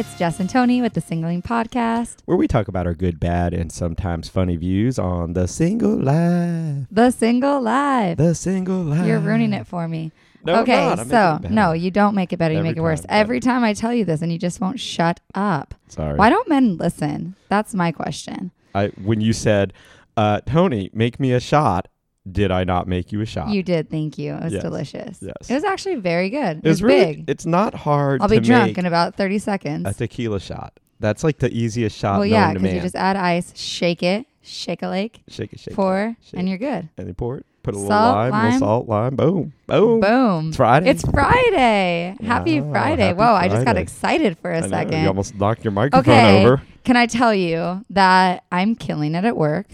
it's Jess and Tony with the Singling Podcast. where we talk about our good, bad, and sometimes funny views on the single life. The Single life. The single life. You're ruining it for me. No, okay, so no, you don't make it better. You Every make it worse. better. Every time I tell you this, and you just won't shut up. Sorry. Why don't men listen? That's my question. I when you said, uh, Tony, make me a shot, did I not make you a shot? You did. Thank you. It was Yes, delicious. yes. It was actually very good. It, It's was really big. it's not hard I'll be drunk in about 30 seconds. a tequila shot. That's like the easiest shot well, yeah, because you just add ice, shake it, shake a lake, shake it, shake pour, it, shake and you're good. and then pour it. Put a little Salt, lime, a lime. little salt, lime. Boom, boom. Boom. It's Friday. It's Friday. Happy Wow, Friday. happy Whoa, I just got excited for a I know, second. you almost knocked your microphone Okay. over. Can I tell you that I'm killing it at work?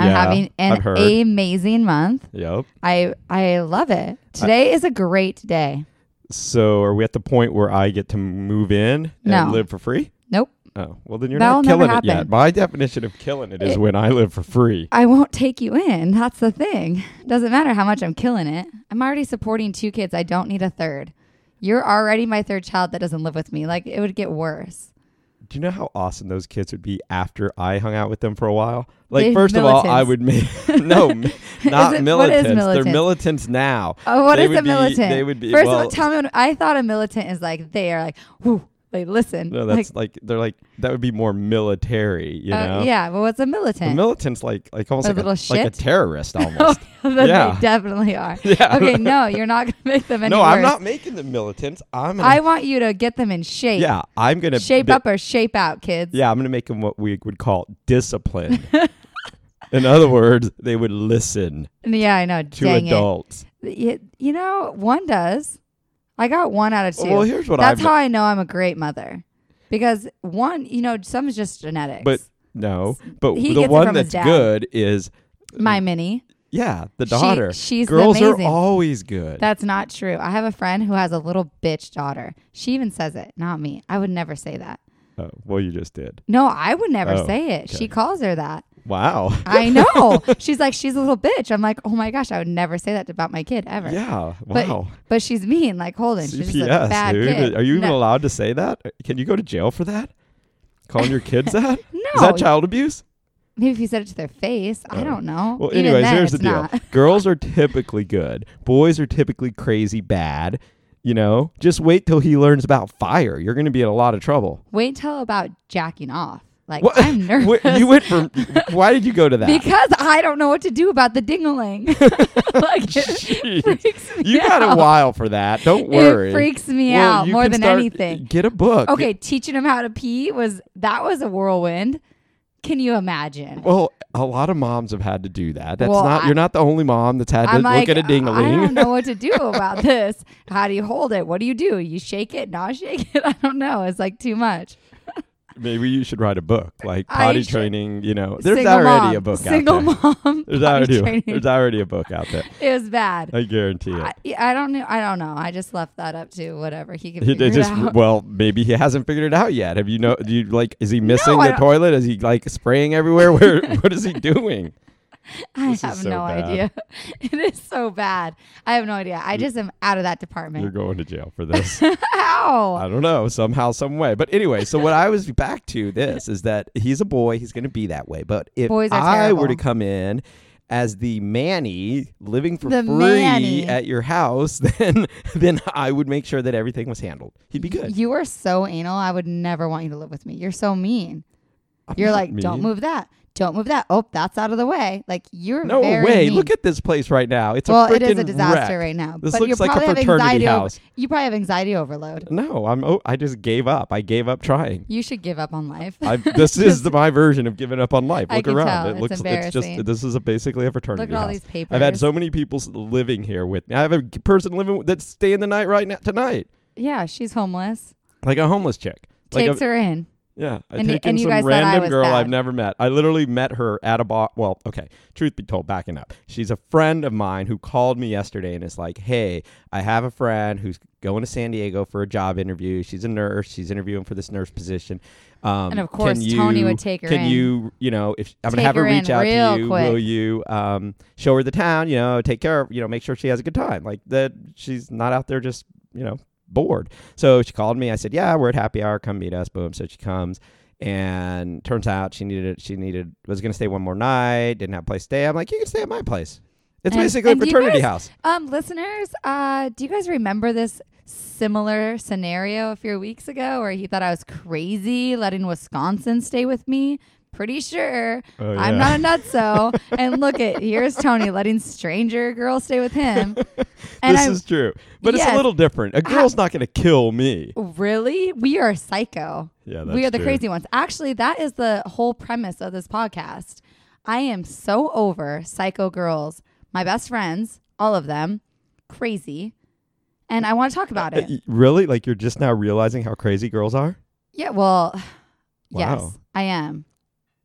I'm Yeah, having an amazing month. Yep. I I love it. Today is a great day. So are we at the point where I get to move in and No. live for free? Nope. Oh, well then you're That'll not killing it yet. My definition of killing it is It- when I live for free. I won't take you in. That's the thing. Doesn't matter how much I'm killing it. I'm already supporting two kids. I don't need a third. You're already my third child that doesn't live with me. Like it would get worse. Do you know how awesome those kids would be after I hung out with them for a while? Like They're first of all, I would make no, not it- militants. They're militants now. Oh, what They is a be- militant? they would be- First of all, tell me what I thought a militant is like they are like, whoo, they listen. No, like, that's like, they're like that would be more military. You uh, know? yeah, well, what's a A militant? militant's like like almost A like a, little like a terrorist almost. Then Yeah. they definitely are. yeah. Okay, no, you're not going to make them any no, worse. I'm not making them militants. I'm gonna, I want you to get them in shape. yeah, I'm gonna Shape bi- up or shape out, kids. Yeah, I'm going to make them what we would call discipline. In other words, they would listen Yeah, I know. to adults. it. You, you know, one does. I got one out of two. Well, here's what That's I've how I know I'm a great mother. Because one, you know, some is just genetics. But no, but He the gets it one from his that's dad. good is my mini, yeah, the daughter. she's Girls are always good. That's not true. I have a friend who has a little bitch daughter. She even says it, not me. I would never say that. oh, well, you just did. No, I would never Oh, say it. She calls her that. Wow. I know. she's like, she's a little bitch. I'm like, oh my gosh, I would never say that about my kid ever. yeah. But Wow. but she's mean, like Holden. She's just a bad dude. kid. Are you even no, allowed to say that? Can you go to jail for that? Calling your kids that? No. Is that child abuse? Maybe if you said it to their face. I Oh. don't know. Well, Even anyways, then, here's the deal. Girls are typically good. Boys are typically crazy bad. You know, just wait till he learns about fire. You're going to be in a lot of trouble. Wait till about jacking off. Like What- I'm nervous. You went from. Why did you go to that? because I don't know what to do about the dingaling. like it Jeez. freaks me you got a while for that. Don't worry. It freaks me Well, out more than start- anything. Get a book. Okay, teaching him how to pee was that was a whirlwind. Can you imagine? Well, a lot of moms have had to do that. That's Well, not. I- you're not the only mom that's had to I'm like, look at a I don't know what to do about this. How do you hold it? What do you do? You shake it, not shake it? I don't know. It's like too much. Maybe you should write a book like potty should. training. You know, there's already mom. a book Single out there. mom. There's already training. there's already a book out there. It was bad. I guarantee it. I, I don't know. I don't know. I just left that up to whatever he can He figure they just out. well, maybe he hasn't figured it out yet. Have you know? Do you like? Is he missing I the toilet? Is he like spraying everywhere? Where? what is he doing? I This have so no bad. idea. It is so bad. I have no idea. I just am out of that department. You're going to jail for this. How? I don't know, somehow, some way. But anyway, so what I was back to this is that he's a boy. He's going to be that way. But if I were to come in as the manny living for The free manny. at your house, then then I would make sure that everything was handled. He'd be good. You are so anal. I would never want you to live with me. You're so mean. I'm You're like, don't move that. Don't move that. Oh, that's out of the way. Like you're No way! mean. Look at this place right now. It's a well, it is a disaster wreck. right now. This but you looks like a fraternity anxiety house. Over, you probably have anxiety overload. No, I'm. Oh, I just gave up. I gave up trying. You should give up on life. I, this is the, my version of giving up on life. Look around. tell. It It's looks. It's just. This is a, basically a fraternity Look at all these papers. I've had so many people living here with me. I have a person living that's staying the night right now tonight, Yeah, she's homeless. like a homeless chick. Like Takes a, her in. Yeah, I And take in and you some guys thought I random girl I've never met. I literally met her at a bar. Well, okay. Truth be told, backing up, she's a friend of mine who called me yesterday and is like, "Hey, I have a friend who's going to San Diego for a job interview. She's a nurse. She's interviewing for this nurse position." Um, And of course, can Tony would take her Can in. you, you know, if I'm gonna Take have her her reach out to you, quick. will you um, show her the town? You know, take care of, you know, make sure she has a good time. Like that, she's not out there just, you know, bored. So she called me. I said, "Yeah, we're at happy hour. Come meet us." Boom. So she comes, and turns out she needed she needed was going to stay one more night. Didn't have a place to stay. I'm like, "You can stay at my place." It's And- basically a and you fraternity guys- house. Um, listeners, uh, do you guys remember this similar scenario a few weeks ago where he thought I was crazy letting Wisconsin stay with me? Pretty sure Oh, I'm not a nutso. and look at here's Tony letting stranger girls stay with him. And this I'm is true, but it's a little different. A girl's not going to kill me. really we are psycho. Yeah, we are the true. crazy ones. Actually, that is the whole premise of this podcast. I am so over psycho girls. My best friends, all of them, crazy. And I want to talk about Uh, it. y- Really? Like you're just now realizing how crazy girls are? Yeah, well, Wow. yes, I am.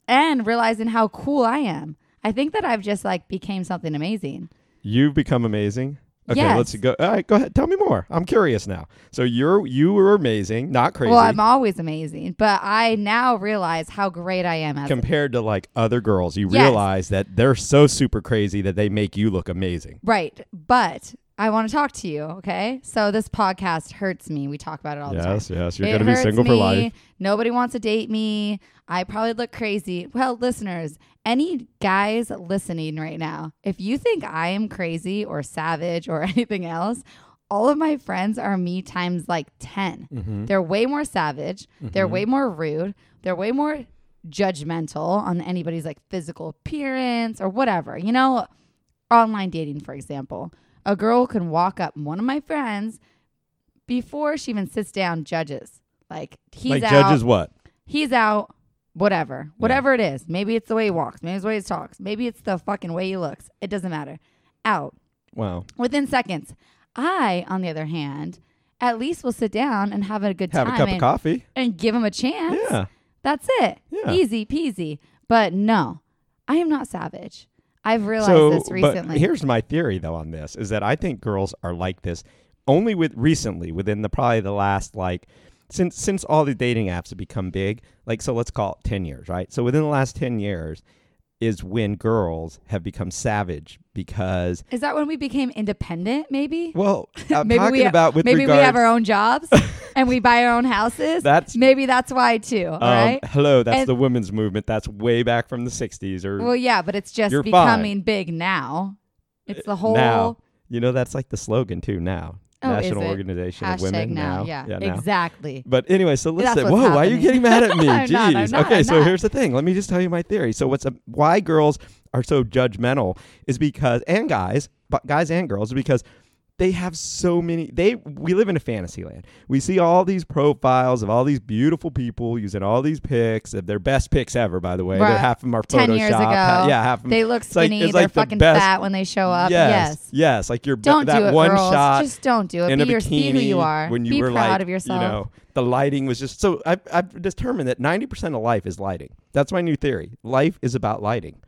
And realizing how cool I am. I think that I've just like became something amazing. You've become amazing. Okay, Yes. let's go. All right, go ahead. Tell me more. I'm curious now. So you're you were amazing, not crazy. Well, I'm always amazing, but I now realize how great I am as compared to like other girls, you Yes. realize that they're so super crazy that they make you look amazing. Right. But I want to talk to you, okay? So this podcast hurts me. We talk about it all the time. Yes, yes. You're It going to be single for life. Nobody wants to date me. I probably look crazy. Well, listeners, any guys listening right now, if you think I am crazy or savage or anything else, all of my friends are me times like 10. Mm-hmm. They're way more savage. They're way more rude. They're way more judgmental on anybody's like physical appearance or whatever. You know, online dating, for example. A girl can walk up, one of my friends, before she even sits down, judges. Like he's like out, judges what? he's out, whatever, whatever it is. Maybe it's the way he walks, maybe it's the way he talks, maybe it's the fucking way he looks. It doesn't matter. Out Wow. within seconds. I, on the other hand, at least will sit down and have a good time. Have time a cup and, of coffee. and give him a chance. Yeah. That's it. Yeah. Easy peasy. But no, I am not savage. I've realized So, this but recently. here's my theory though on this is that I think girls are like this only with recently within the probably the last like since since all the dating apps have become big, like so let's call it 10 years, right? So within the last 10 years is when girls have become savage because Is that when we became independent? Maybe. well, I'm maybe talking we about with maybe regards we have our own jobs and we buy our own houses. That's maybe that's why too. All um, right. hello, that's And- the women's movement. That's way back from the 60s or Well, yeah, but it's just becoming big now. It's the whole now. You know that's like the slogan too now. Oh, National? Organization of hashtag Women now. now. Yeah, now. exactly. But anyway, so let's say, whoa, why are you getting mad at me? I'm not, I'm Jeez. not, okay, I'm so not. here's the thing. Let me just tell you my theory. So what's a, why girls are so judgmental is because and guys, but guys and girls is because they have so many they we live in a fantasy land. We see all these profiles of all these beautiful people using all these pics of their best pics ever, by the way. They're Right. half of them are years ago, ha- yeah, half of them. They look skinny. it's They're like the fucking best- fat when they show up. yes, yes. yes, like your Don't that do it, one girls. shot Just don't do it. in Be, your, bikini be who you are. when you be were proud like, of yourself. you know, the lighting was just so. I've, I've determined that ninety percent of life is lighting. That's my new theory. Life is about lighting.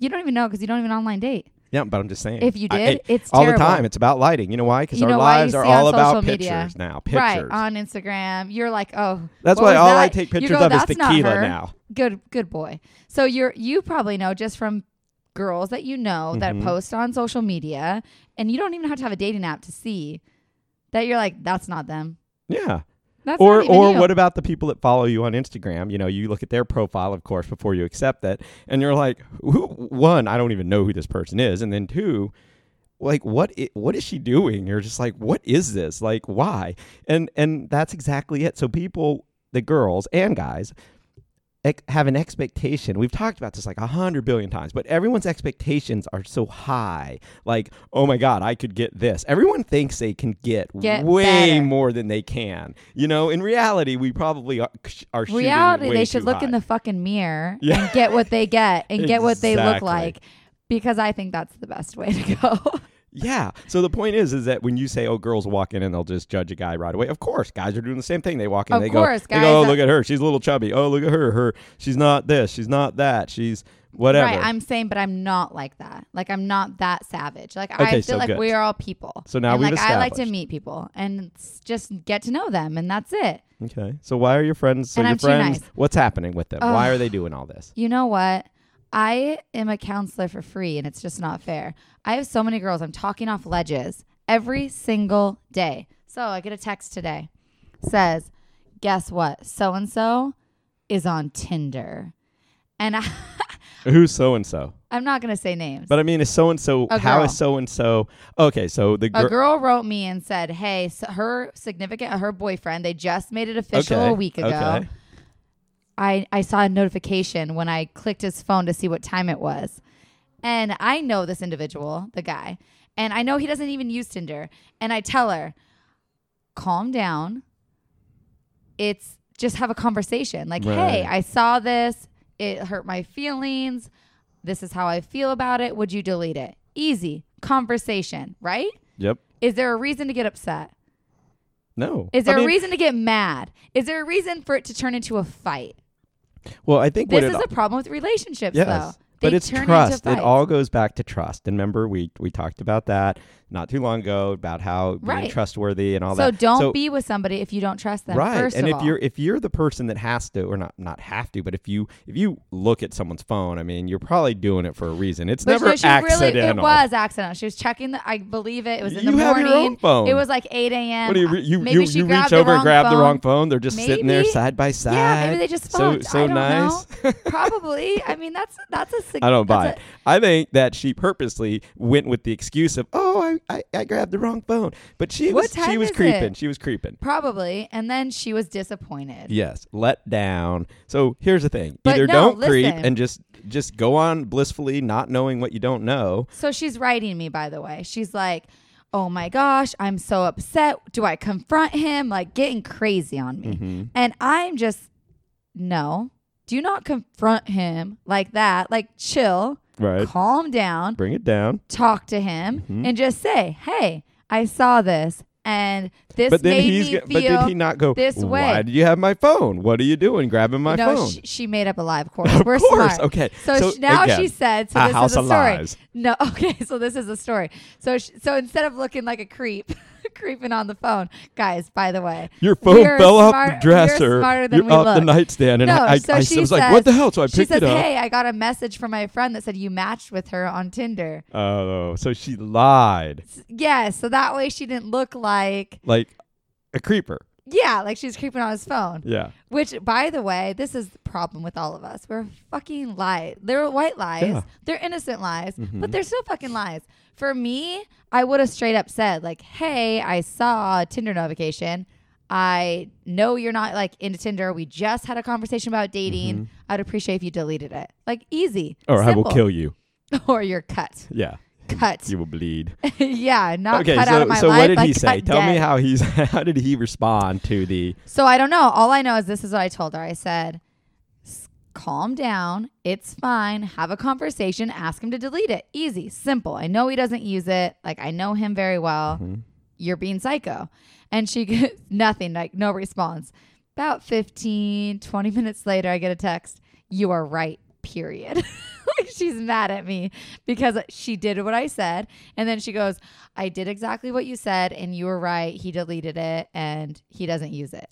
You don't even know because you don't even online date. Yeah, but I'm just saying. If you did, I- it's all terrible. the time. It's about lighting. You know why? Because our lives are all about social pictures media. now. Pictures. Right on Instagram, you're like, oh, That's why all I take pictures go, of is "That's not tequila now. Good, good boy. So you're you probably know just from girls that you know that Mhm. post on social media, and you don't even have to have a dating app to see that you're like, that's not them. Yeah. That's or or you. what about the people that follow you on Instagram? You know, you look at their profile, of course, before you accept that, and you're like, who, one, I don't even know who this person is, and then two, like what i- what is she doing? You're just like, what is this? Like, why? And and that's exactly it. So people, the girls and guys. Have an expectation. We've talked about this like a hundred billion times, but everyone's expectations are so high. Like, oh my God, I could get this. Everyone thinks they can get, Get way better. more than they can. You know, in reality, we probably are, are reality they should look in the fucking mirror Yeah. and get what they get and get what they look like because i think that's the best way to go Yeah. So the point is, is that when you say, "Oh, girls walk in and they'll just judge a guy right away," of course, guys are doing the same thing. They walk in, Of they course, go, they go, "Oh, look uh at her. She's a little chubby. Oh, look at her. Her, she's not this. She's not that. She's whatever." right i'm saying but i'm not like that like i'm not that savage like Okay, i feel so like good. we are all people So now and we've like i like to established. meet people and s- just get to know them and that's it okay. So why are your friends? So And your I'm too friends, nice. what's happening with them? why Ugh. are they doing all this? You know what? I am a counselor for free and it's just not fair. I have so many girls I'm talking off ledges every single day. So I get a text today. Says, guess what? So and so is on Tinder. And I, Who's so and so? I'm not going to say names. But I mean, is so and so? A How is so and so? Okay, so the a girl. girl wrote me and said, "Hey, so her significant, her boyfriend, they just made it official Okay, a week ago. okay. I I saw a notification when I clicked his phone to see what time it was, and I know this individual, the guy, and I know he doesn't even use Tinder. And I tell her, calm down. It's just have a conversation. Like, hey, I saw this. It hurt my feelings. This is how I feel about it. Would you delete it? Easy conversation, right? Yep. Is there a reason to get upset? No. Is I there mean, a reason to get mad? Is there a reason for it to turn into a fight? Well, I think This is it, a problem with relationships, yes, though. But it's trust. It all goes back to trust. And remember, we we talked about that not too long ago about how being Right. trustworthy and all so that. don't so, don't be with somebody if you don't trust them. right. And if all. you're if you're the person that has to, or not not have to, but if you if you look at someone's phone, I mean, you're probably doing it for a reason. It's but never she accidental. really, it was accidental. She was checking the. I believe it. It was in you the have morning. your own phone. It was like 8 a.m. What do you you maybe you, you reach over and grab the wrong phone? They're just sitting there side by side. Yeah, maybe they just so fucked. so don't nice. Probably. I mean, that's that's a. sig- I don't buy it. I think that she purposely went with the excuse of, "Oh, I, I, I grabbed the wrong phone," but she was she was creeping. it? She was creeping. Probably, and then she was disappointed. Yes, let down. So here's the thing: But either no, don't creep and just just go on blissfully, not knowing what you don't know. So she's writing me, by the way. She's like, oh my gosh, I'm so upset. Do I confront him? Like getting crazy on me. Mm-hmm. And I'm just, no, do not confront him like that. Like chill, Right. calm down, Bring it down. talk to him, Mhm. and just say, hey, I saw this. And this but then made he's. me but did he not go? this Why way." did you have my phone? What are you doing? Grabbing my no, phone. she, she made up a lie, of course. of We're course. smart. Okay. So, sh- now again, she said, so a this house is a of story. lies. No, okay, so this is a story. So sh- so instead of looking like a creep, creeping on the phone, guys, by the way, Your phone fell off smart- the we're dresser. smarter than You're we off the nightstand, and No, I, I, so I she was like, "What the hell?" So I picked says, it up. "Hey, I got a message from my friend that said you matched with her on Tinder." Oh, so she lied Yeah, so that way she didn't look like like a creeper. Yeah, like she's creeping on his phone. Yeah. Which, by the way, this is the problem with all of us. We're fucking lies. They're white lies. Yeah. They're innocent lies, Mhm. but they're still fucking lies. For me, I would have straight up said, like, hey, I saw a Tinder notification. I know you're not like into Tinder. We just had a conversation about dating. I'd appreciate if you deleted it. Like easy. Mm-hmm. Or I will kill you. or you're cut. Yeah. Cut. You will bleed. yeah, not okay. cut so out of my so life. what did he say? Tell me how he's how did he respond to the So I don't know. All I know is this is what I told her. I said, calm down. It's fine. Have a conversation. Ask him to delete it. Easy, simple. I know he doesn't use it. Like, I know him very well. Mhm. You're being psycho. And she gets nothing, like, no response. About 15, 20 minutes later, I get a text. You are right, period. like, she's mad at me because she did what I said. And then she goes, I did exactly what you said, and you were right. He deleted it and he doesn't use it.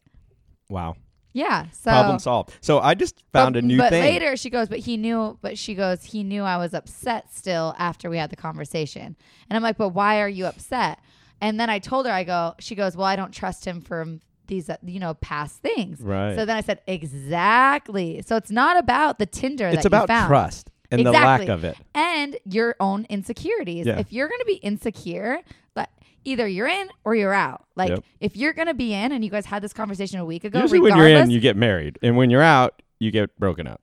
wow Yeah. So problem solved? So I just found but, a new but thing. later she goes, but he knew. But she goes, he knew I was upset still after we had the conversation. And I'm like, but why are you upset? And then I told her, I go, she goes, well, I don't trust him for these, uh, you know, past things. Right. So then I said, exactly. So it's not about the Tinder it's that about trust and the lack of it. and your own insecurities. Yeah. If you're going to be insecure, like either you're in or you're out. Like Yep. if you're going to be in, and you guys had this conversation a week ago, Usually when you're in, you get married, and when you're out, you get broken up.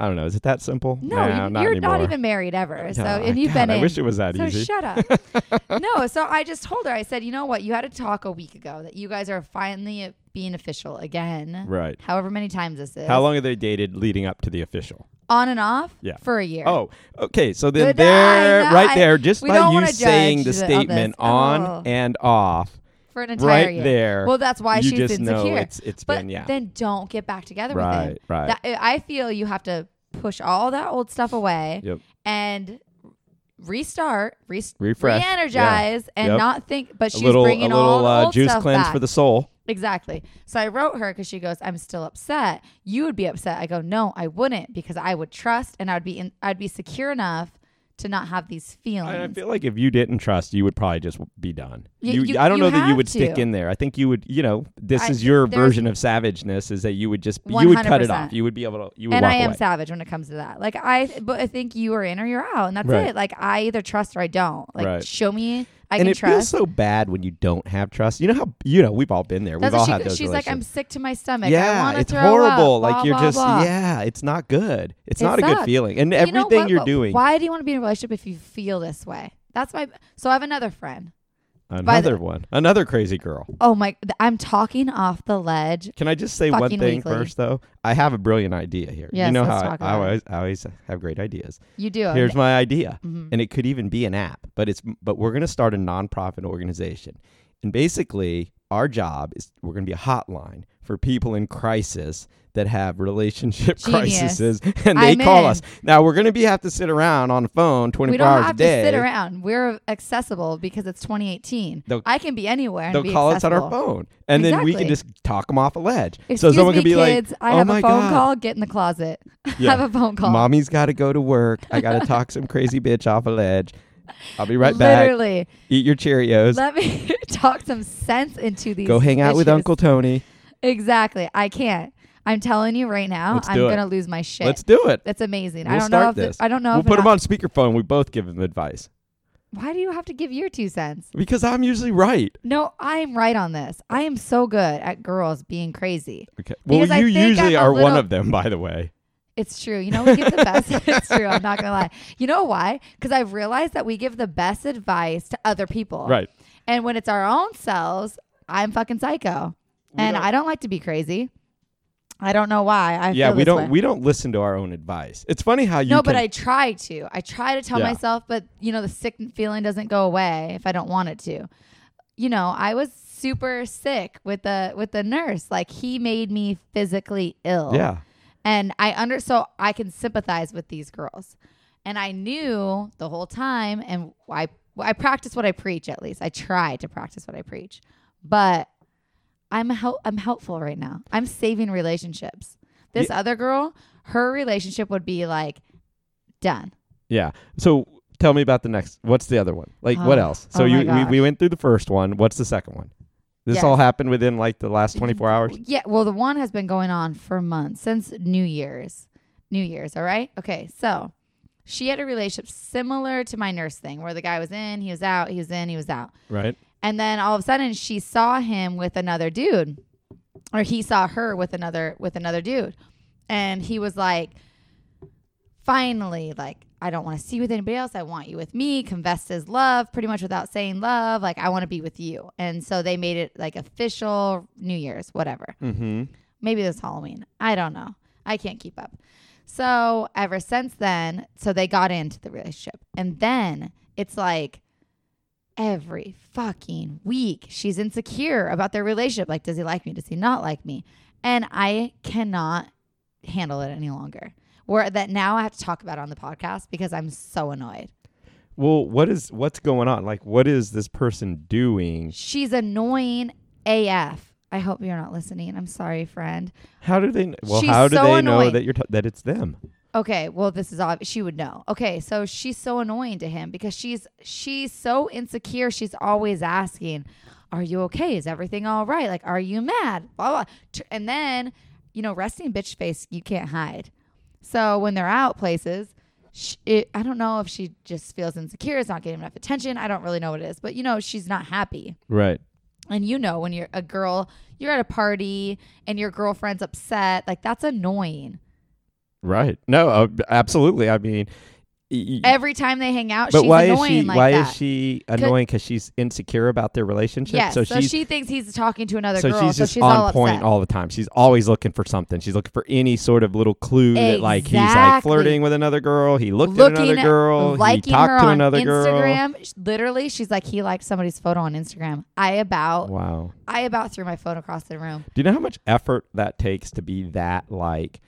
I don't know. Is it that simple? No, Nah, you, not you're anymore. not even married ever. So, God, and you've God, been I in. wish it was that easy. so easy. shut up. no, so I just told her. I said, you know what? You had a talk a week ago that you guys are finally being official again. Right. However many times this is. How long have they dated leading up to the official? On and off. Yeah. For a year. Oh, okay. So then Good there, right I- there, just by you saying the the- statement on Oh. and off, For an entire right year. there. Well, that's why you she's just know insecure. it's it's but been yeah. then don't get back together with him. Right, right. That, I feel you have to push all that old stuff away Yep. and restart, re- Refresh, re-energize, and Yep. not think. But a she's little a bringing all little the uh, old juice stuff cleanse back. for the soul. Exactly. So I wrote her because she goes, "I'm still upset. You would be upset." I go, "No, I wouldn't because I would trust and I would be in, I'd be secure enough to not have these feelings. I I feel like if you didn't trust, you would probably just be done. Y- You, you- I don't you know that you would stick in there. I think you would, you know, this I- is your version of savageness is that you would just, you would cut it off. You would be able to, you would and I am away. savage when it comes to that. Like I, but I think you are in or you're out, and that's Right. it. Like I either trust or I don't. Like Right. show me I and can it feels so bad when you don't have trust. You know how, you know, we've all been there. That's we've all she, had those she's like, I'm sick to my stomach. Yeah, it's throw horrible. Up, like blah, you're blah, just, blah. yeah, it's not good. It's It not a good feeling. And But you know everything you're But doing. Why do you want to be in a relationship if you feel this way? That's my. So I have another friend. By the- Another one, another crazy girl. Oh my! I'm talking off the ledge. Can I just say one thing weekly. first, though? I have a brilliant idea here. Yes, you know how I, I always, I always have great ideas. You do. Here's my idea, Mhm. and it could even be an app, but it's but we're gonna start a nonprofit organization, and basically our job is we're gonna be a hotline for people in crisis that have relationship Genius. crises, and they I'm call in. us. Now we're gonna be have to sit around on the phone 24 we don't hours have a day. to sit around. We're accessible because it's 2018. They'll- I can be anywhere and They'll be call us on our phone, and then we can just talk them off a ledge. Excuse so someone me, could be kids. like, I "Oh have a phone God." call. Get in the closet. Yeah. have a phone call. Mommy's got to go to work. I got to talk some crazy bitch off a ledge. I'll be right back. Literally, Eat your Cheerios. let me talk some sense into these. Go hang out with. Uncle Tony. Exactly. I can't. I'm telling you right now, Let's I'm do it. gonna lose my shit. Let's do it. That's amazing. I We'll don't know start if this. I don't know We'll if put him on speakerphone. We both give him advice Why do you have to give your two cents? because I'm usually right. No, I'm right on this. I am so good at girls being crazy. Okay. Well, Because I you think usually I'm a are one little- of them, by the way. It's true. You know, we give the best. it's true. I'm not gonna lie. You know why? Because I've realized that we give the best advice to other people. Right. And when it's our own selves, I'm fucking psycho, and don't- I don't like to be crazy. I don't know why. I yeah, we don't way. we don't listen to our own advice. It's funny how you no, but I try to. I try to tell Yeah. myself, but you know, the sick feeling doesn't go away if I don't want it to. You know, I was super sick with the with the nurse. Like he made me physically ill. yeah. And I under so I can sympathize with these girls. And I knew the whole time and I I practice what I preach at least. I try to practice what I preach. But I'm help I'm helpful right now. I'm saving relationships. This other girl, her relationship would be like done. Yeah. So tell me about the next. What's the other one? Like what Oh, else? Oh so oh you we, we went through the first one. What's the second one? This Yes. all happened within like the last 24 hours. Yeah, well the one has been going on for months since New Year's. New Year's, all right? Okay, so she had a relationship similar to my nurse thing where the guy was in, he was out, he was in, he was out. Right. And then all of a sudden she saw him with another dude. Or he saw her with another with another dude. And he was like finally like I don't want to see you with anybody else. I want you with me. Confessed his love pretty much without saying love. Like I want to be with you. And so they made it like official New Year's, whatever. Mm-hmm. Maybe was Halloween. I don't know. I can't keep up. So ever since then, so they got into the relationship. And then it's like every fucking week she's insecure about their relationship. Like, does he like me? Does he not like me? And I cannot handle it any longer. Where that now I have to talk about it on the podcast because I'm so annoyed. Well, what is what's going on? Like, what is this person doing? She's annoying AF. I hope you're not listening. I'm sorry, friend. How do they? Well, She's how do so they know that you're t- that it's them? Okay, well this is obvious. She would know. Okay, so she's so annoying to him because she's she's so insecure. She's always asking, "Are you okay? Is everything all right? Like, are you mad?" Blah blah. And then, you know, resting bitch face you can't hide. So when they're out places, sh it, I don't know if she just feels insecure, is not getting enough attention. I don't really know what it is, but you know, she's not happy. Right. And you know, when you're a girl, you're at a party and your girlfriend's upset, like that's annoying. Right. No, uh, absolutely. I mean, y- Every time they hang out, but she's why is annoying she? like why that. is she annoying? Because she's insecure about their relationship. Yes, So, she's she thinks he's talking to another so girl, she's so just she's on all point upset. all the time. She's always looking for something. She's looking for any sort of little clue that like he's like Exactly. flirting with another girl. He looked Looking at another girl. He liking talked her to on another girl. Instagram. Sh- Literally, she's like, he liked somebody's photo on Instagram. I about, Wow. I about threw my phone across the room. Do you know how much effort that takes to be that like,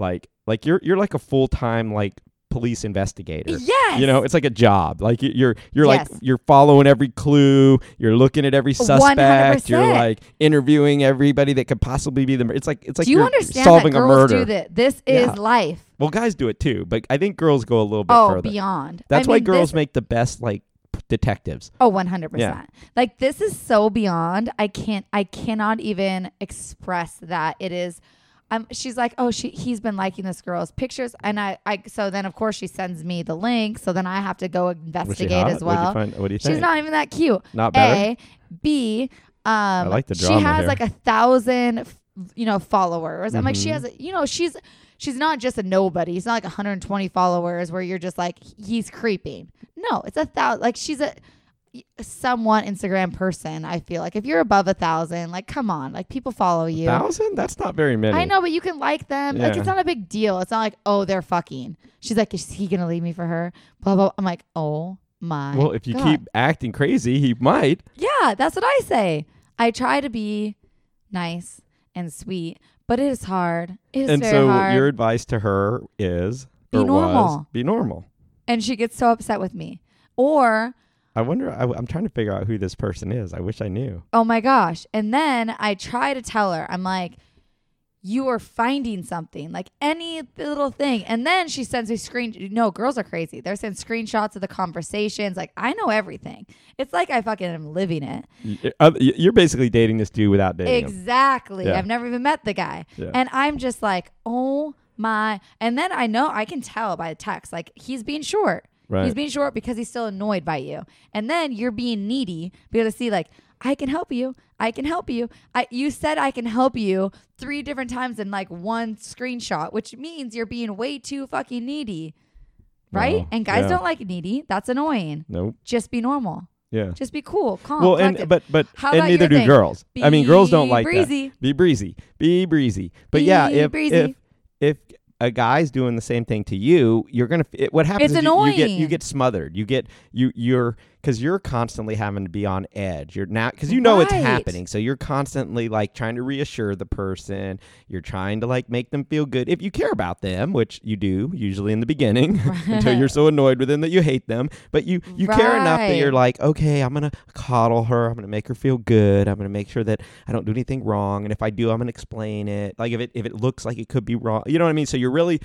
like, like you're you're like a full time like police investigator. Yes. You know, it's like a job. Like you're you're Yes. like you're following every clue. You're looking at every suspect. You're like interviewing everybody that could possibly be the. mur- It's like it's like do you you're understand solving that a murder. do that? This is Yeah. life. Well, guys do it too, but I think girls go a little bit Oh, further. beyond. That's I why mean, girls this- make the best like detectives. Oh, 100%. Yeah. Like this is so beyond. I can't I cannot even express that it is um she's like, "Oh, she he's been liking this girl's pictures." And I I so then of course she sends me the link, so then I have to go investigate as What'd you well. find- what do you think? She's not even that cute. Not better. A, B, um like the she has here. like a thousand f- you know followers. I'm like she Mhm. has a, you know, she's she's not just a nobody. It's not like 120 followers where you're just like he's creeping. No, it's a thousand. Like she's a somewhat Instagram person. I feel like if you're above a thousand, like come on, like people follow you. Thousand? That's not very many. I know, but you can like them. Like it's not a big deal. It's not like oh they're fucking. She's like, is he gonna leave me for her? Blah blah. I'm like, oh my. Well, if you God. keep acting crazy, he might. Yeah, that's what I say. I try to be nice and sweet, but it is hard. It is and so hard. your advice to her is Be or was, normal. be normal. and she gets so upset with me. Or, I wonder. I, am trying to figure out who this person is. I wish I knew. oh my gosh. And then I try to tell her, I'm like, you are finding something, like any little thing. And then she sends me screen. No, girls are crazy. They're sending screenshots of the conversations. Like, I know everything. It's like I fucking am living it. Uh, You're basically dating this dude without dating. Exactly. Yeah. I've never even met the guy. Yeah. And I'm just like, oh my. And then I know I can tell by the text, like he's being short. Right. He's being short because he's still annoyed by you. And then you're being needy because to see like, I can help you. I can help you. I you said I can help you three different times in like one screenshot, which means you're being way too fucking needy. Right? And guys yeah. don't like needy. That's annoying. Nope. Just be normal. Yeah. Just be cool, calm. well, collected. and but but How and neither do thing? girls. I mean, girls don't like breezy. that. Be breezy. Be breezy. But yeah, if breezy. if if a guy's doing the same thing to you, you're gonna. It, what happens It's is you, you get you get smothered. You get you you're because you're constantly having to be on edge. You're now because you know it's happening, so you're constantly like trying to reassure the person. You're trying to like make them feel good if you care about them, which you do usually in the beginning until you're so annoyed with them that you hate them. But you you care enough that you're like, okay, I'm gonna coddle her. I'm gonna make her feel good. I'm gonna make sure that I don't do anything wrong. And if I do, I'm gonna explain it. Like if it if it looks like it could be wrong, you know what I mean. So you're really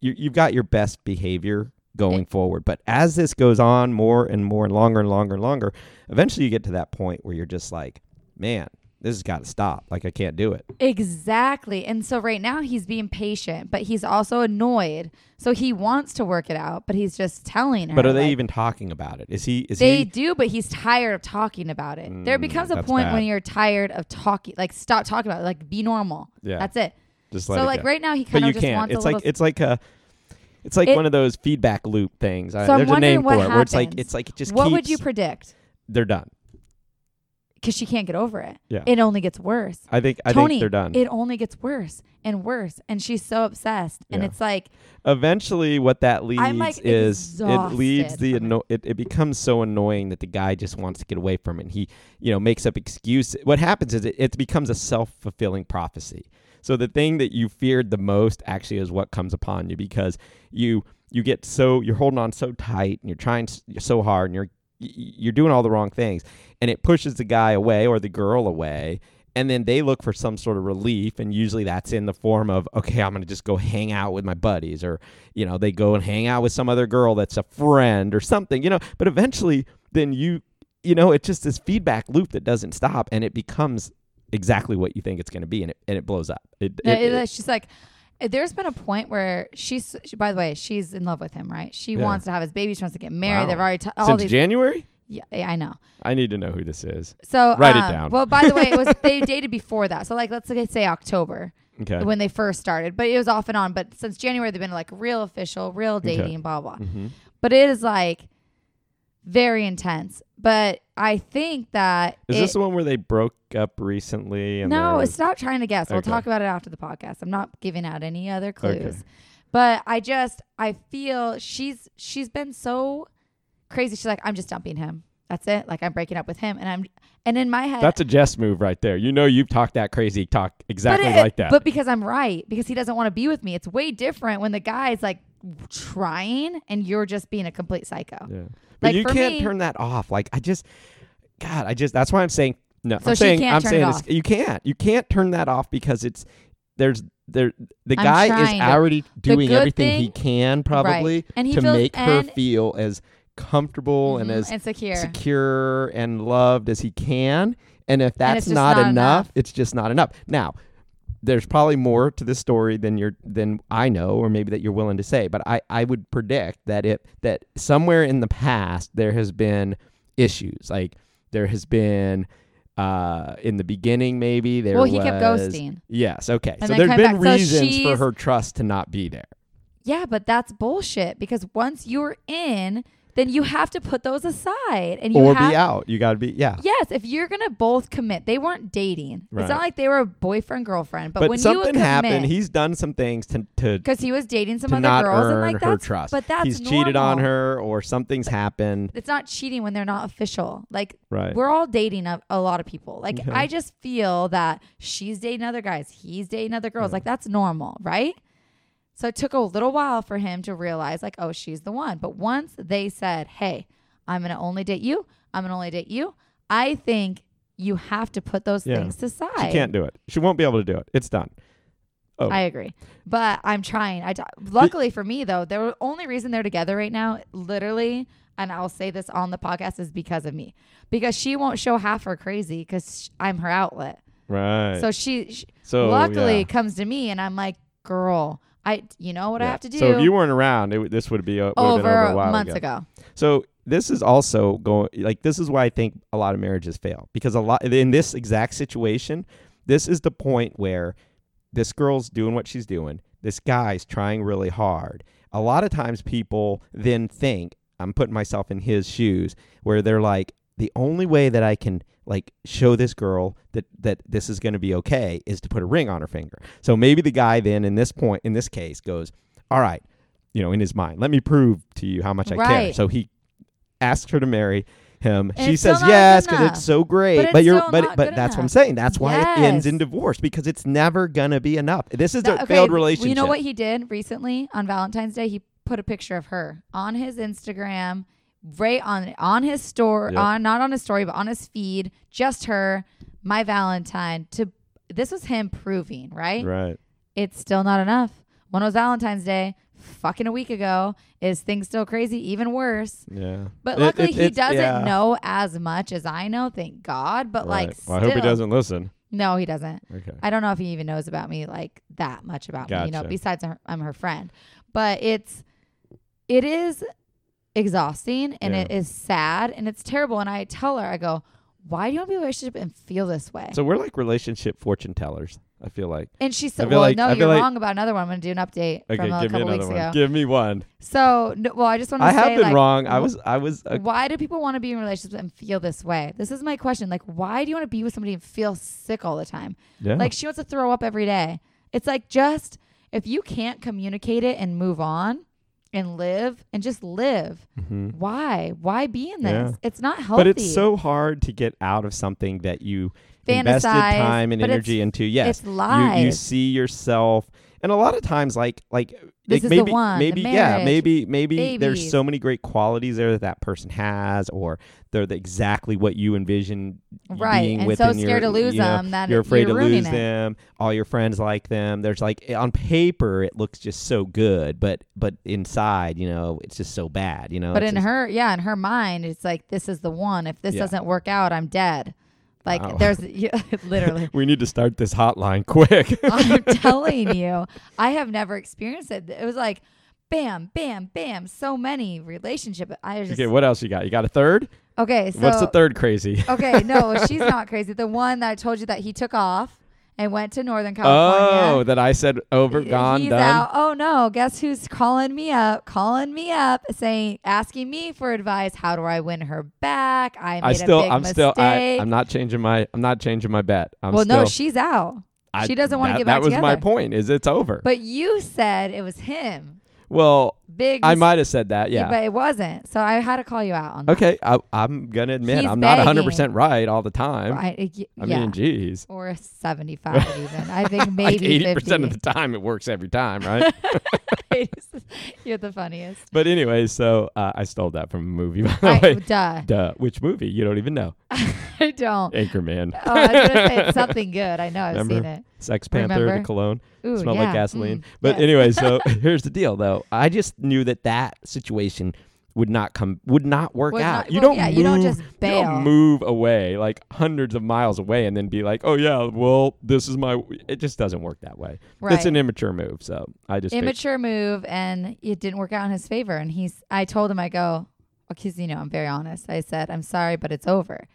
you you've got your best behavior going forward. But as this goes on more and more and longer and longer and longer, eventually you get to that point where you're just like, man, this has got to stop. Like I can't do it. Exactly. And so right now he's being patient, but he's also annoyed. So he wants to work it out, but he's just telling her. But are they like, even talking about it? Is he? Is They he? do, but he's tired of talking about it. there Mm, becomes a point when you're tired of talking. Like stop talking about it. Like be normal. Yeah. That's it. Just So like go. right now he kind of just can't. wants It's a like little. it's like a. It's like It- one of those feedback loop things. So I'm there's a name what for it, where it's like happens. it's like it just what keeps. would you predict? they're done. Because she can't get over it. Yeah. It only gets worse. I think I Tony, think they're done. it only gets worse and worse, and she's so obsessed. And Yeah. it's like Eventually, what that leads like, is it leads the from it. anno- it, it becomes so annoying that the guy just wants to get away from it. And he you know makes up excuses. What happens is it, it becomes a self fulfilling prophecy. So the thing that you feared the most actually is what comes upon you because you you get so you're holding on so tight and you're trying so hard and you're you're doing all the wrong things and it pushes the guy away or the girl away and then they look for some sort of relief and usually that's in the form of okay i'm going to just go hang out with my buddies or you know they go and hang out with some other girl that's a friend or something you know but eventually then you you know it's just this feedback loop that doesn't stop and it becomes exactly what you think it's going to be and it, and it blows up it, it- it- it- she's like, there's been a point where she's, she, by the way, she's in love with him, right? She Yeah. wants to have his baby. She wants to get married. Wow. They've already t- all since these. january yeah, I know. i need to know who this is So Write it um, down. Well, by the way, it was they dated before that. So like, let's say- October okay when they first started, but it was off and on. But since January, they've been like real official, real Okay. dating, blah blah. hmm But it is like very intense. But I think that is it- this the one where they broke up recently and no, stop trying to guess. We'll Okay. talk about it after the podcast. I'm not giving out any other clues. Okay. But I just I feel she's she's been so crazy. She's like, I'm just dumping him. That's it. Like I'm breaking up with him. And I'm and in my head That's a Jess move right there. You know you've talked that crazy talk exactly it- like that. But because I'm right, because he doesn't want to be with me. It's way different when the guy's like trying and you're just being a complete psycho. Yeah. But Like, you can't me- turn that off. Like I just God, I just that's why I'm saying no. So I'm she saying can't I'm turn saying it this, off. you can't. You can't turn that off because it's there's there the I'm guy is to- already doing everything he can probably And he to feels make her and, feel as comfortable and Mhm, as and secure. secure and loved as he can. And if that's just not, not enough, enough. it's just not enough. Now, there's probably more to this story than you're than I know, or maybe that you're willing to say. But I, I would predict that it that somewhere in the past there has been issues. Like there has been uh in the beginning maybe there was well, he kept ghosting. Yes, okay. And so then there's coming been back. So reasons for she's- her trust to not be there. Yeah, but that's bullshit because once you're in, then you have to put those aside and you Or have be out. You gotta be yeah. Yes, if you're gonna both commit, they weren't dating. Right. It's not like they were a boyfriend girlfriend. But, But, when you something would happened. He's done some things to to because he was dating some to other girls, and like her that's trust. but that's He's cheated on her or something's happened. It's not cheating when they're not official. Like Right. we're all dating a, a lot of people. Like Okay. I just feel that she's dating other guys, he's dating other girls. Like that's normal, right? So it took a little while for him to realize, like, oh, she's the one. But once they said, hey, I'm gonna only date you, I'm gonna only date you, I think you have to put those Yeah. things aside. She can't do it. She won't be able to do it. It's done. Oh. I agree, but I'm trying. I t- luckily for me though, the only reason they're together right now, literally, and I'll say this on the podcast, is because of me, because she won't show half her crazy because I'm her outlet. Right. So she, she So, luckily yeah. comes to me, and I'm like, girl, I, you know what I have to do. So if you weren't around, it, this would be o- would have over, been over a while months ago. ago. So this is also going like this is why I think a lot of marriages fail because a lot in this exact situation, this is the point where this girl's doing what she's doing. This guy's trying really hard. A lot of times people then think I'm putting myself in his shoes where they're like the only way that I can like show this girl that that this is going to be okay is to put a ring on her finger. So maybe the guy then in this point in this case goes, "All right, you know, in his mind, let me prove to you how much I care." So he asks her to marry him. And she says yes because it's so great. But But, you're but but that's what I'm saying. That's why it ends in divorce because it's never gonna be enough. This is That- a okay, failed relationship. You know what he did recently on Valentine's Day? He put a picture of her on his Instagram, right on on his store, Yep. on not on his story, but on his feed, just her, my Valentine. To this was him proving, right? Right. It's still not enough. When was Valentine's Day, fucking a week ago, is things still crazy? Even worse. Yeah. But luckily, it- he doesn't yeah. know as much as I know, thank God. But like, Right. Well, I hope he doesn't listen. No, he doesn't. Okay. I don't know if he even knows about me like that much about me, you know, besides her, I'm her friend. But it's it is exhausting and Yeah. it is sad and it's terrible and I tell her I go, "Why do you want to be in a relationship and feel this way?" So we're like relationship fortune tellers. I feel like. and she said, "Well, like- no, you're like- wrong about another one. I'm going to do an update Okay, from a give me couple weeks one. ago." Give me one. So, no, well, I just want to I say have been like, wrong. I was. I was. Uh, why do people want to be in relationships and feel this way? This is my question. Like, why do you want to be with somebody and feel sick all the time? yeah. Like she wants to throw up every day. It's like just if you can't communicate it and move on and live and just live, Mhm. why? Why be in this? Yeah. It's not healthy. But it's so hard to get out of something that you invested time and energy into. Yes, it's you, lies. you see yourself, and a lot of times, like like like maybe one, maybe yeah maybe maybe there's so many great qualities there that that person has, or they're the, exactly what you envision Right, being and with. so scared to lose you know, them that you're afraid you're to lose it. them. All your friends like them. There's like on paper it looks just so good, but but inside, you know, it's just so bad. You know, But in just- her, yeah, in her mind, it's like this is the one. If this Yeah. doesn't work out, I'm dead. Like Wow. there's yeah, literally. we need to start this hotline quick. I'm telling you, I have never experienced it. It was like, bam, bam, bam, so many relationship. I just okay, what else you got? You got a third? okay. So What's the third crazy? Okay, no, she's not crazy. The one that I told you that he took off and went to Northern California. Oh, that I said over, gone, He's done. out. Oh no, guess who's calling me up? Calling me up, saying, asking me for advice. How do I win her back? I made I still, a big I'm mistake. still, I, I'm not changing my, I'm not changing my bet. I'm well, still, no, she's out. I- she doesn't wanna that- get That back was my point. Is it's over. But you said it was him. Well, Big. I might have said that. Yeah. but it wasn't. So I had to call you out on that. Okay, I, I'm gonna admit He's I'm not 100 percent right all the time. Y- I yeah. mean, geez, or 75 even. I think maybe like 80 50. percent of the time it works every time, right? You're the funniest. but anyway, so uh, I stole that from a movie, by the I, way. duh. Duh. Which movie? You don't even know. I don't. Anchorman. Oh, I was gonna say it's something good. I know I've Remember? seen it. Sex Panther, the cologne. Ooh, smelled yeah. like gasoline. Mm, But yes. anyway, so here's the deal, though. I just knew that that situation would not come, would not work Would out. not- you well, don't, yeah, move, you don't just you don't move away like hundreds of miles away and then be like, oh yeah, well this is my. It just doesn't work that way. right. That's an immature move. So I just immature move, and it didn't work out in his favor. And he's. I told him, I go, because you know I'm very honest. I said, I'm sorry, but it's over.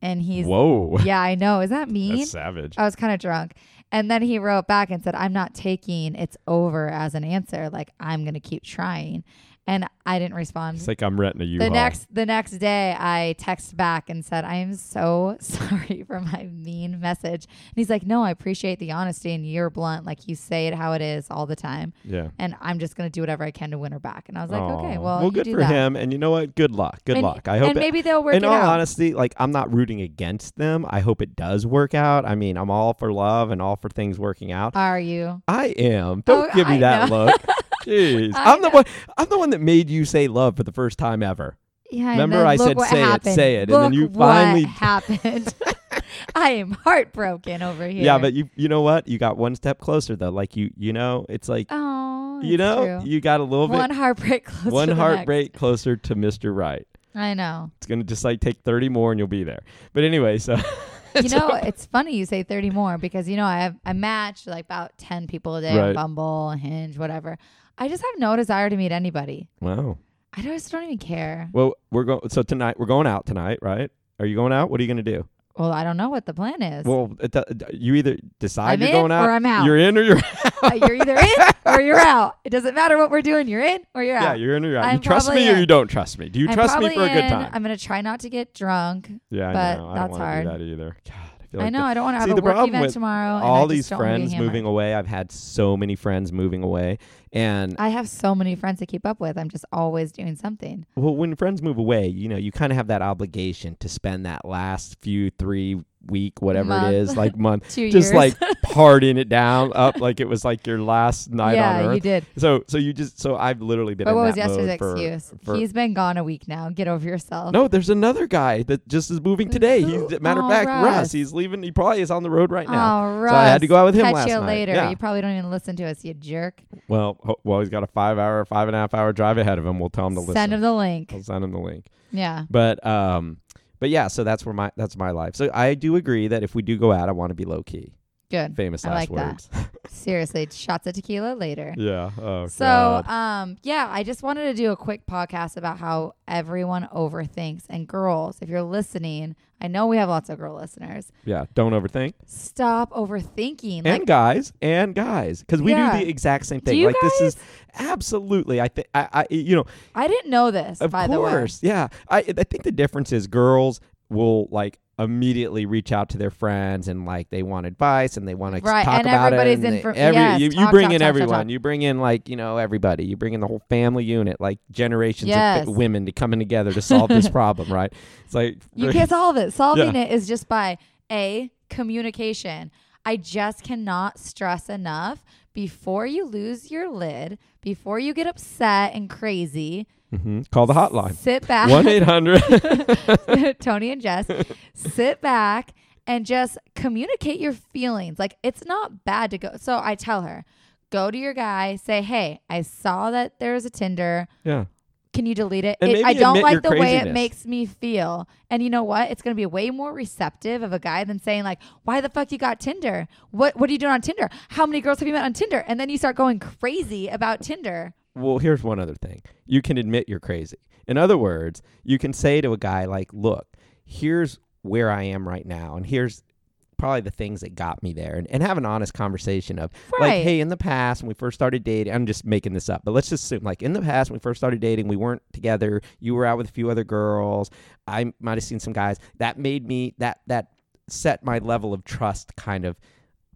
And he's. Whoa, Yeah, I know. Is that mean? that's savage. I was kind of drunk. And then he wrote back and said, I'm not taking it's over as an answer. Like, I'm going to keep trying. And I didn't respond. It's like I'm renting a U-Haul. the next the next day I text back and said, I am so sorry for my mean message. And he's like, No, I appreciate the honesty and you're blunt. Like you say it how it is all the time. yeah. And I'm just gonna do whatever I can to win her back. And I was like, Okay, Aw. well, you good do for that. him. And you know what? Good luck. Good And- luck. I hope and it, maybe they'll work in all out. honesty, like I'm not rooting against them. I hope it does work out. I mean, I'm all for love and all for things working out. Are you? I am. Don't Oh, give me I that know. look. Jeez, I I'm the one. I'm the one that made you say love for the first time ever. Yeah. Remember I said, what "Say it, say it," and then Look you what finally- happened. I am heartbroken over here. Yeah, but you you know what? You got one step closer though. Like you you know, it's like oh, you know, true. you got a little bit one heartbreak closer. one to the heartbreak closer to Mr. Right. I know. It's gonna just like take 30 more and you'll be there. But anyway, so You know, it's funny you say 30 more because you know I have I match like about 10 people a day Right. on Bumble, Hinge, whatever. I just have no desire to meet anybody. wow. I just don't even care. Well, we're going. So tonight we're going out tonight, right? Are you going out? What are you gonna do? Well, I don't know what the plan is. Well, it, do- you either decide I'm you're in going out, or I'm out. you're in or you're Uh, you're either in or you're out. It doesn't matter what we're doing. You're in or you're out. yeah, you're in or you're out. you I'm trust me probably or you don't trust me? Do you I'm trust me for a good in. time? I'm gonna try not to get drunk. yeah, I but know. I that's don't hard. do that either. God, I feel I know that- I don't want to have See, a the work event tomorrow. all these don't wanna be friends moving away. I've had so many friends moving away, and I have so many friends to keep up with. I'm just always doing something. well, when friends move away, you know, you kind of have that obligation to spend that last few three week whatever Month. it is, like month, Two just years. like partying it down up like it was like your last night yeah, on earth. you did. So, so you just so I've literally been. But what was yesterday's excuse? for- He's been gone a week now. Get over yourself. no, there's another guy that just is moving today. He's matter of Oh, fact, Russ. Russ. He's leaving. He probably is on the road right now. Oh, Russ. So I had to go out with him Catch last you night. later. Yeah. You probably don't even listen to us, you jerk. Well, ho- well, he's got a five hour, five and a half hour drive ahead of him. We'll tell him to listen. Send him the link. I'll send him the link. Yeah. But um, but yeah, so that's where my that's my life. So I do agree that if we do go out, I want to be low key. Good. Famous I last like that. words. Seriously, shots of tequila later. yeah. Oh So, God. um, yeah, I just wanted to do a quick podcast about how everyone overthinks. And girls, if you're listening, I know we have lots of girl listeners. Yeah. Don't overthink. Stop overthinking. and Like, guys and guys because we Yeah. do the exact same thing like this is absolutely i think I, I you know I didn't know this. of by the way, course yeah i i think the difference is girls will like immediately reach out to their friends and like they want advice and they want to Right, talk and about everybody's it and in for- every, yes, you, you talk, bring talk, in talk, everyone you bring in like you know everybody you bring in the whole family unit like generations Yes. of women to coming together to solve this problem right it's like You can't solve it. Solving Yeah. it is just by a communication. I just cannot stress enough before you lose your lid, before you get upset and crazy, Mhm. call the hotline sit back. 1-800 Tony and Jess, sit back and just communicate your feelings. Like it's not bad to go. So I tell her, go to your guy, say, "Hey, I saw that there's a Tinder. yeah Can you delete it? It- I don't like the way it makes me feel. And you know what? It's going to be way more receptive of a guy than saying like, "Why the fuck you got Tinder? What what are you doing on Tinder? How many girls have you met on Tinder?" And then you start going crazy about Tinder. Well, here's one other thing. You can admit you're crazy. In other words, you can say to a guy like, "Look, here's where I am right now, and here's probably the things that got me there," and, and have an honest conversation of like, "Hey, in the past when we first started dating, I'm just making this up, but let's just assume like in the past when we first started dating, we weren't together. You were out with a few other girls. I might have seen some guys that made me that that set my level of trust kind of."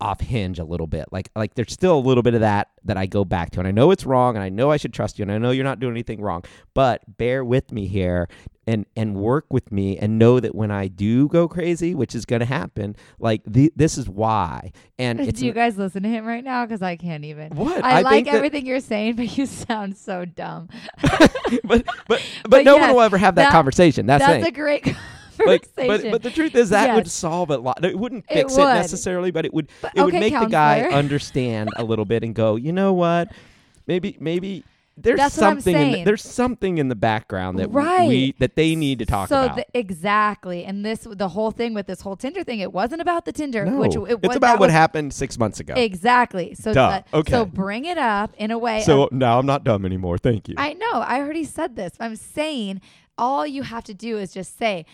Off hinge a little bit. Like like there's still a little bit of that that I go back to. And I know it's wrong and I know I should trust you and I know you're not doing anything wrong. But bear with me here and and work with me and know that when I do go crazy, which is going to happen, like the, this is why. And it's Do you guys listen to him right now? Because I can't even. what I, like think that- everything you're saying, but you sound so dumb. but but but, But no one will ever have that, that- conversation. That's, That's a great like, but but the truth is that would solve a lot. It wouldn't fix it, would. necessarily, but it would But- it would okay, make the guy understand a little bit and go, you know what, maybe maybe there's That's something in the, there's something in the background that Right. we that they need to talk so about. the- exactly, and this the whole thing with this whole Tinder thing. It wasn't about the Tinder, no, which it, it's was, about what was- happened six months ago. Exactly. So that- Okay. So bring it up in a way. so of- now I'm not dumb anymore. Thank you. I know. I already said this. I'm saying all you have to do is just say,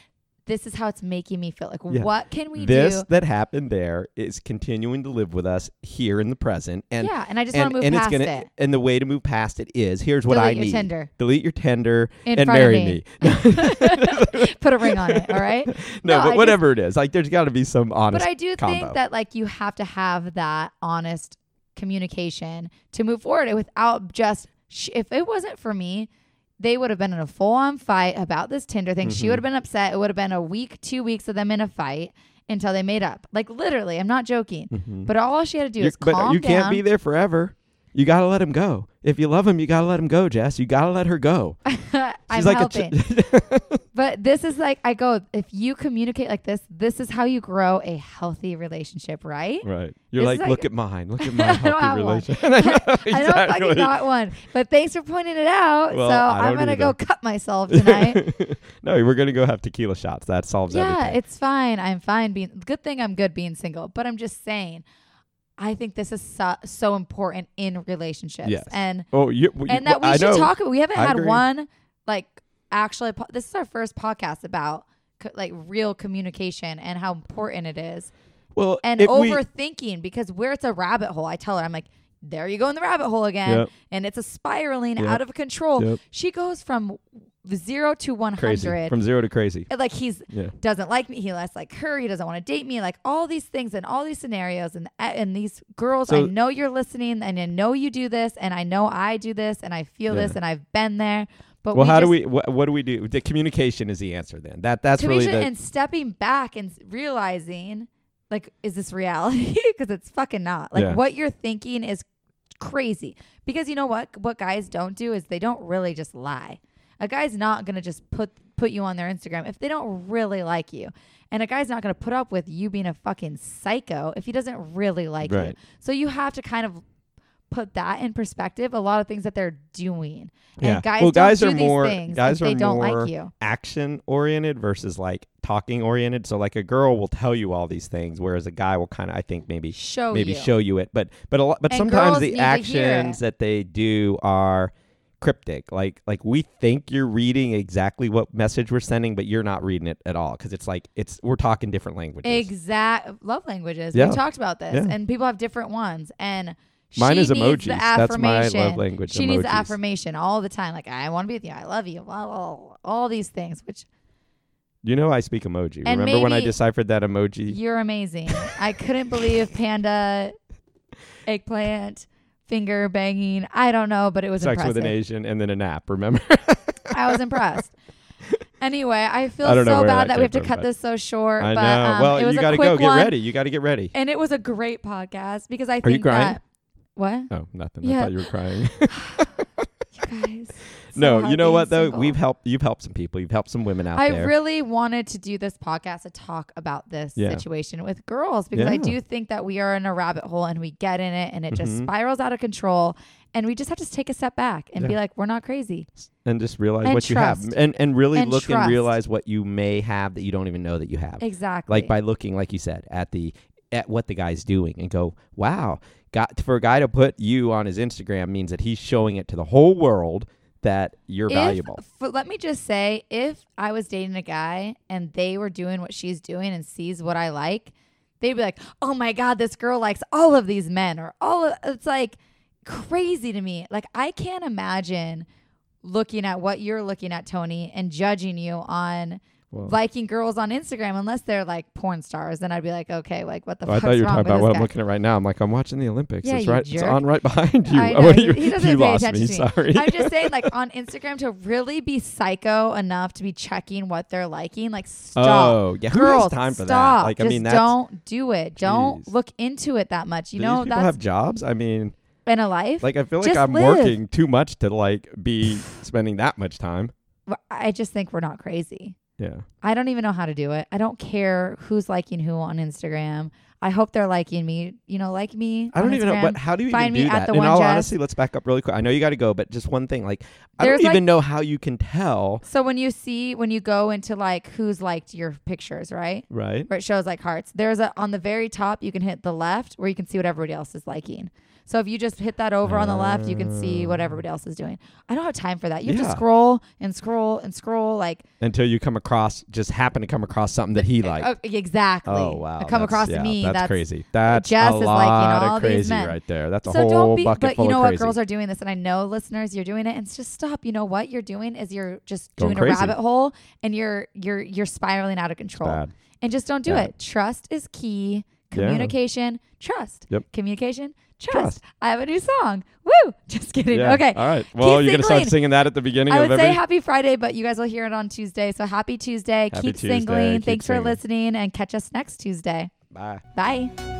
"This is how it's making me feel." Like, Yeah. what can we do? this do? that happened there is continuing to live with us here in the present, and yeah, and I just want to move and past it's gonna it. and the way to move past it is here's what I Delete your need. Tinder. Delete your Tinder In and marry me. me. Put a ring on it. All right. no, No, I but just- whatever it is, like there's got to be some honest. But I do combo. think that like you have to have that honest communication to move forward without just sh- if it wasn't for me, they would have been in a full on fight about this Tinder thing. She Mhm. would have been upset. It would have been a week, two weeks of them in a fight until they made up. Like literally, I'm not joking. Mhm. But all she had to do You- is but calm you can't be there forever. You got to let him go. If you love him, you got to let him go, Jess. You got to let her go. I'm like helping. a ch- But this is like I go. If you communicate like this, this is how you grow a healthy relationship, right? right. You're like, like- look at mine. Look at my don't healthy relationship. I don't Exactly. fucking got one. But thanks for pointing it out. Well, so I'm gonna go cut myself tonight. no, we're gonna go have tequila shots. That solves yeah, everything. it's fine. I'm fine being good thing I'm good being single. But I'm just saying I think this is so, so important in relationships. Yes. And oh, you, you, and that we I should know. talk we haven't I had agree. one like actually this is our first podcast about co- like real communication and how important it is Well, and if we- overthinking because where it's a rabbit hole i tell her i'm like there you go in the rabbit hole again Yep. and it's a spiraling Yep. out of control Yep. she goes from zero to 100 crazy from zero to crazy. like he's Yeah. doesn't like me he less like her he doesn't want to date me like all these things and all these scenarios and and these girls i know you're listening and i know you do this and i know i do this and i feel Yeah. this and i've been there but Well, we how do we? What, what do we do? The communication is the answer. Then that that's really the. and stepping back and realizing like is this reality because it's fucking not like Yeah. what you're thinking is crazy because you know what what guys don't do is they don't really just lie a guy's not gonna just put put you on their instagram if they don't really like you and a guy's not gonna put up with you being a fucking psycho if he doesn't really like you Right. so you have to kind of put that in perspective a lot of things that they're doing Yeah. guys Well, guys are these more- things guys if they are don't more like you action oriented versus like talking oriented. So like a girl will tell you all these things, whereas a guy will kind of I think maybe show maybe you show you it. But but a lot but And sometimes the need to hear actions that they do are cryptic. Like like we think you're reading exactly what message we're sending, but you're not reading it at all because it's like it's we're talking different languages. Exact love languages. Yeah. We talked about this, Yeah. and people have different ones. And Mine she is emojis. The That's my love language, She needs affirmation all the time. Like I want to be with you. I love you. Blah, blah, blah, all these things. Which You know I speak emoji. And Remember when I deciphered that emoji? you're amazing. I couldn't believe panda, eggplant, finger banging. I don't know, but it was Sex impressive. with an Asian and then a nap. Remember? I was impressed. Anyway, I feel I so bad that that we have to cut this so short. I but know. um, well, it was you got to go. Get one, ready. You got to get ready. and it was a great podcast because I Are think you crying? that what Oh, nothing. Yeah. I thought you were crying. you guys. so no, you know what though? single. We've helped. You've helped some people. You've helped some women out I there. I really wanted to do this podcast to talk about this Yeah. situation with girls because I do think that we are in a rabbit hole and we get in it and it just Mhm. spirals out of control and we just have to take a step back and be like we're not crazy. and just realize And what you have, and and really And look trust. and realize what you may have that you don't even know that you have. Exactly. Like by looking, like you said, at the at what the guy's doing, and go, wow. Got for a guy to put you on his Instagram means that he's showing it to the whole world that you're If- valuable. f- let me just say, if I was dating a guy and they were doing what she's doing and sees what I like, they'd be like, "Oh my god, this girl likes all of these men," or all. Of, it's like crazy to me. Like I can't imagine looking at what you're looking at, Tony, and judging you on Well, liking girls on Instagram unless they're like porn stars. Then I'd be like, okay, like what the oh, I thought you were talking about what this I'm looking at right now. I'm like, I'm watching the Olympics. Yeah, it's right. It's on right behind you. I Oh, know, you, he- he doesn't you pay attention me. to me. Sorry. I'm just saying, like on Instagram, to really be psycho enough to be checking what they're liking, like stop. Oh, yeah. Who Girls, has time for stop. that? Like, I Just mean, that's. don't do it. Don't look into it that much. You do know, these people have jobs? I mean, in a life. like, I feel like I'm live. working too much to like be spending that much time. I just think we're not crazy. Yeah. I don't even know how to do it. I don't care who's liking who on Instagram. I hope they're liking me. You know, like me. I don't on even know, but how do you Find even me do at that? the In one all Jess. honesty, let's back up really quick. I know you got to go, but just one thing, like I There's, don't like- even know how you can tell, So when you see when you go into like who's liked your pictures, right? right? Where it shows like hearts. There's a on the very top you can hit the left where you can see what everybody else is liking. So if you just hit that over on the left, you can see what everybody mm. else is doing. I don't have time for that. You have Yeah. to scroll and scroll and scroll like Until you come across, just happen to come across something that he oh, liked. oh, exactly. Oh wow! I come That's- across yeah, me. That's, That's, crazy. That's Jess a is lot liking all of these crazy men. right there. That's a so whole don't be. bucket But full you know of what? crazy. Girls are doing this, and I know listeners, you're doing it, and it's just stop. You know what you're doing is you're just Going doing crazy. a rabbit hole, and you're you're you're spiraling out of control. Bad. And just don't do Bad. it. Trust is key. Yeah. Communication, trust. Yep. Communication, trust. Trust. I have a new song. Woo! Just kidding. Yeah. Okay. All right. Well, you're gonna start singing that at the beginning I of would every. say happy Friday, but you guys will hear it on Tuesday. So happy Tuesday. Happy keep Tuesday. singling. Keep Thanks for listening and catch us next Tuesday. Bye. Bye.